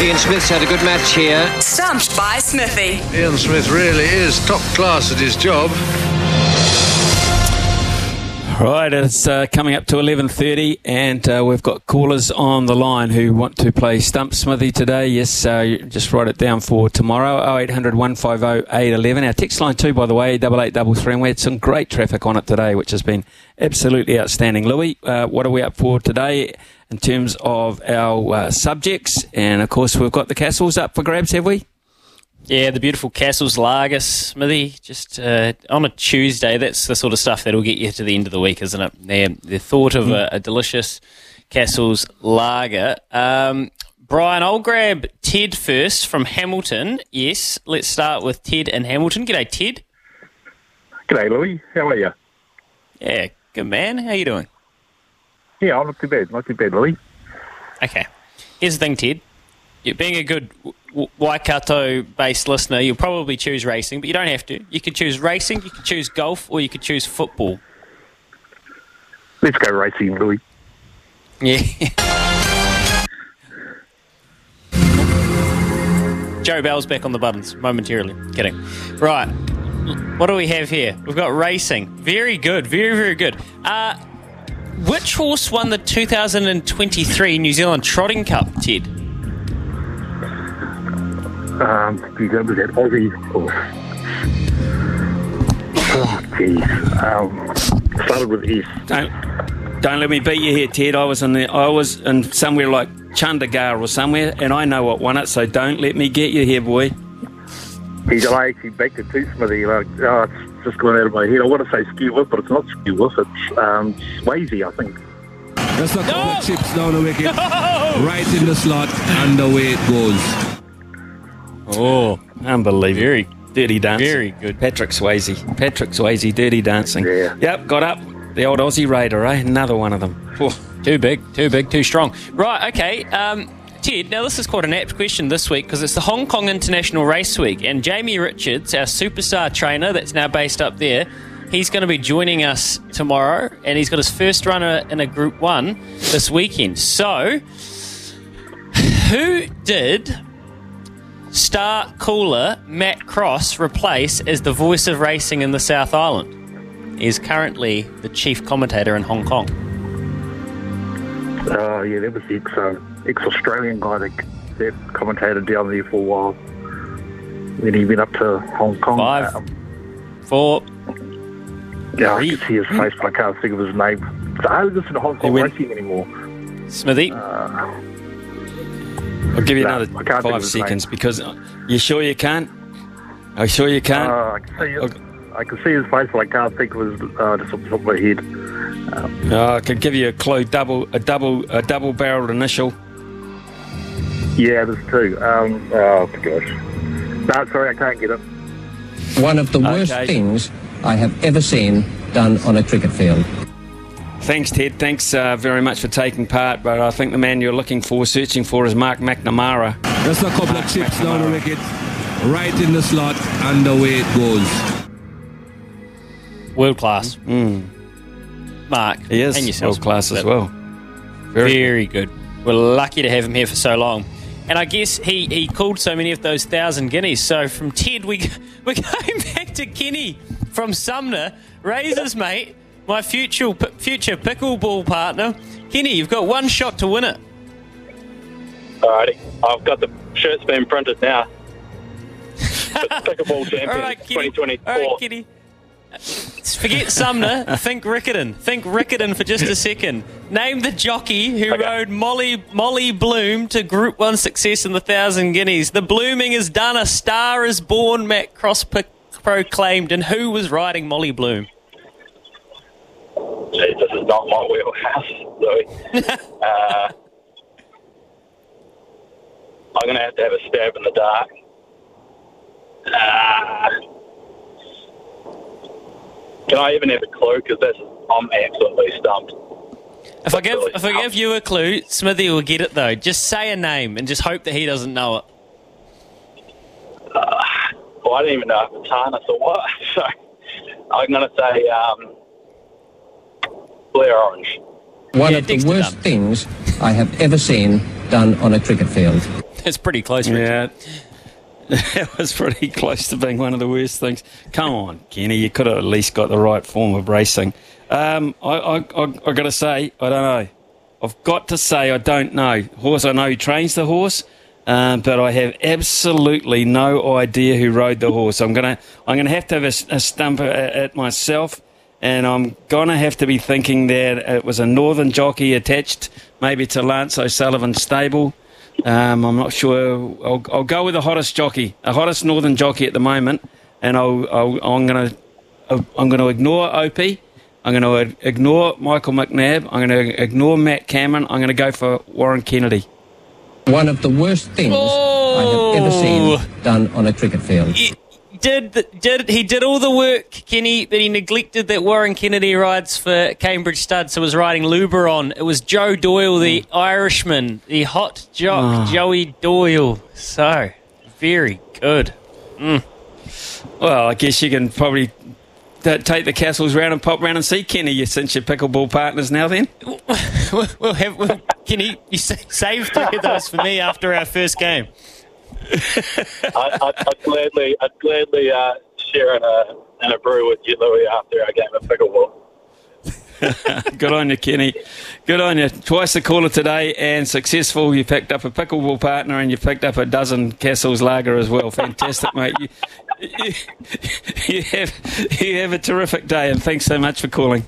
Ian Smith's had a good match here. Stumped by Smithy. Ian Smith really is top class at his job. Right, it's uh, coming up to 11.30 and uh, we've got callers on the line who want to play Stump Smithy today. Yes, uh, just write it down for tomorrow, 0800 150 811. Our text line too, by the way, 8833, and we had some great traffic on it today, which has been absolutely outstanding. Louis, uh, what are we up for today in terms of our uh, subjects? And of course, we've got the Cassels up for grabs, have we? Yeah, the beautiful Cassels Lager, Smithy. Just uh, on a Tuesday, that's the sort of stuff that'll get you to the end of the week, isn't it? The, the thought of a, a delicious Cassels Lager. Um, Brian, I'll grab Ted first from Hamilton. Yes, let's start with Ted and Hamilton. G'day, Ted. G'day, Louis. How are you? Yeah, good man. How you doing? Yeah, I'm not too bad. Not too bad, Louis. Okay. Here's the thing, Ted. Being a good Waikato-based listener, you'll probably choose racing, but you don't have to. You could choose racing, you could choose golf, or you could choose football. Let's go racing, Louis. Yeah. Joe Bell's back on the buttons momentarily. Kidding. Right. What do we have here? We've got racing. Very good. Very, very good. Uh, which horse won the 2023 New Zealand Trotting Cup, Ted? Um, geez, that was that Aussie horse. Oh, jeez. Um, started with S. Don't, don't let me beat you here, Ted. I was in the, I was in somewhere like Chandigarh or somewhere, and I know what won it. So don't let me get you here, boy. He's I actually backed it too, Smithy. Like, oh, it's just going out of my head. I want to say Skew Whip, but it's not Skew Whip. It's um, Swayzee, I think. That's a couple of chips down the wicket, right in the slot, and away it goes. Oh, unbelievable. Very, dirty dancing. very good. Patrick Swayze. Patrick Swayze, dirty dancing. Yeah. Yep, got up. The old Aussie Raider, eh? Another one of them. Oh. Too big, too big, too strong. Right, okay. Um, Ted, now this is quite an apt question this week because it's the Hong Kong International Race Week, and Jamie Richards, our superstar trainer that's now based up there, he's going to be joining us tomorrow, and he's got his first runner in a Group One this weekend. So, who did star cooler Matt Cross replace as the voice of racing in the South Island? He is currently the chief commentator in Hong Kong. Oh, yeah, that was the ex, uh, ex-Australian guy that, that commentated down there for a while. Then he went up to Hong Kong. Five. Um, Four. yeah, I three. can see his face, but I can't think of his name. So I don't listen to Hong Kong went- racing anymore. Smithy. Uh, I'll give you No, another I can't think five of name. seconds because you sure you can't? Are you sure you can't? uh, I, can see his, Okay. I can see his face, but I can't think of his, uh, just off the top of my head. Oh, I could give you a clue. Double, a double, a double-barreled initial. Yeah, there's two. Um, oh, gosh. No, sorry, I can't get it. One of the worst Okay. things I have ever seen done on a cricket field. Thanks, Ted. Thanks uh, very much for taking part. But I think the man you're looking for, searching for, is Mark McNamara. That's a couple of chips down the wicket, right in the slot, and away it goes. World class. Mark. Mm. He is And yourself. world class as well. Very, good. We're lucky to have him here for so long. And I guess he, he called so many of those thousand guineas. So from Ted, we, we're going back to Kenny from Sumner. Razors, mate. My future future pickleball partner. Kenny, you've got one shot to win it. Alrighty, I've got the shirts being printed now. Pickleball champion All right, Kenny. 2024. All right, Kenny. Forget Sumner. think Riccarton. Think Riccarton for just a second. Name the jockey who Okay. rode Molly Molly Bloom to Group One success in the Thousand Guineas. The blooming is done. A star is born. Matt Cross proclaimed. And who was riding Molly Bloom? Is not my wheelhouse, Louis. uh, I'm going to have to have a stab in the dark. Uh, can I even have a clue? Because that's I'm absolutely stumped. If I give if I give you a clue, Smithy will get it though. Just say a name and just hope that he doesn't know it. Well, I don't even know if it's harness or what. So I'm going to say um, Blair Orange. One Yeah, of the worst Dunn. things I have ever seen done on a cricket field. It's pretty close, Richard. Yeah. It was pretty close to being one of the worst things. Come on, Kenny, you could have at least got the right form of racing. Um, I, I, I, I got to say, I don't know. I've got to say, I don't know. Horse, I know who trains the horse, um, but I have absolutely no idea who rode the horse. I'm gonna, I'm gonna have to have a, a stump at, at myself, and I'm gonna have to be thinking that it was a northern jockey attached, maybe to Lance O'Sullivan's stable. Um, I'm not sure. I'll, I'll go with the hottest jockey, the hottest northern jockey at the moment, and I'll, I'll, I'm going to I'm going to ignore Opie. I'm going to ignore Michael McNab. I'm going to ignore Matt Cameron. I'm going to go for Warren Kennedy. One of the worst things I have ever seen done on a cricket field. He did the- did he did all the work, Kenny, but he neglected that Warren Kennedy rides for Cambridge Stud, so was riding Luberon. It was Joe Doyle, the mm. Irishman, the hot jock, ah. Joey Doyle. So very good. Mm. Well, I guess you can probably take the Cassels round and pop round and see Kenny you- since you're pickleball partners now. Then We'll have well, Kenny. You sa- saved two of those for me after our first game. I, I'd, I'd gladly, I'd gladly uh, share in a, in a brew with you, Louis, after our game of pickleball. good on you, Kenny. Good on you. Twice the caller today and successful. You picked up a pickleball partner and you picked up a dozen Cassels Lager as well. Fantastic, mate. You, you, you have you have a terrific day and thanks so much for calling.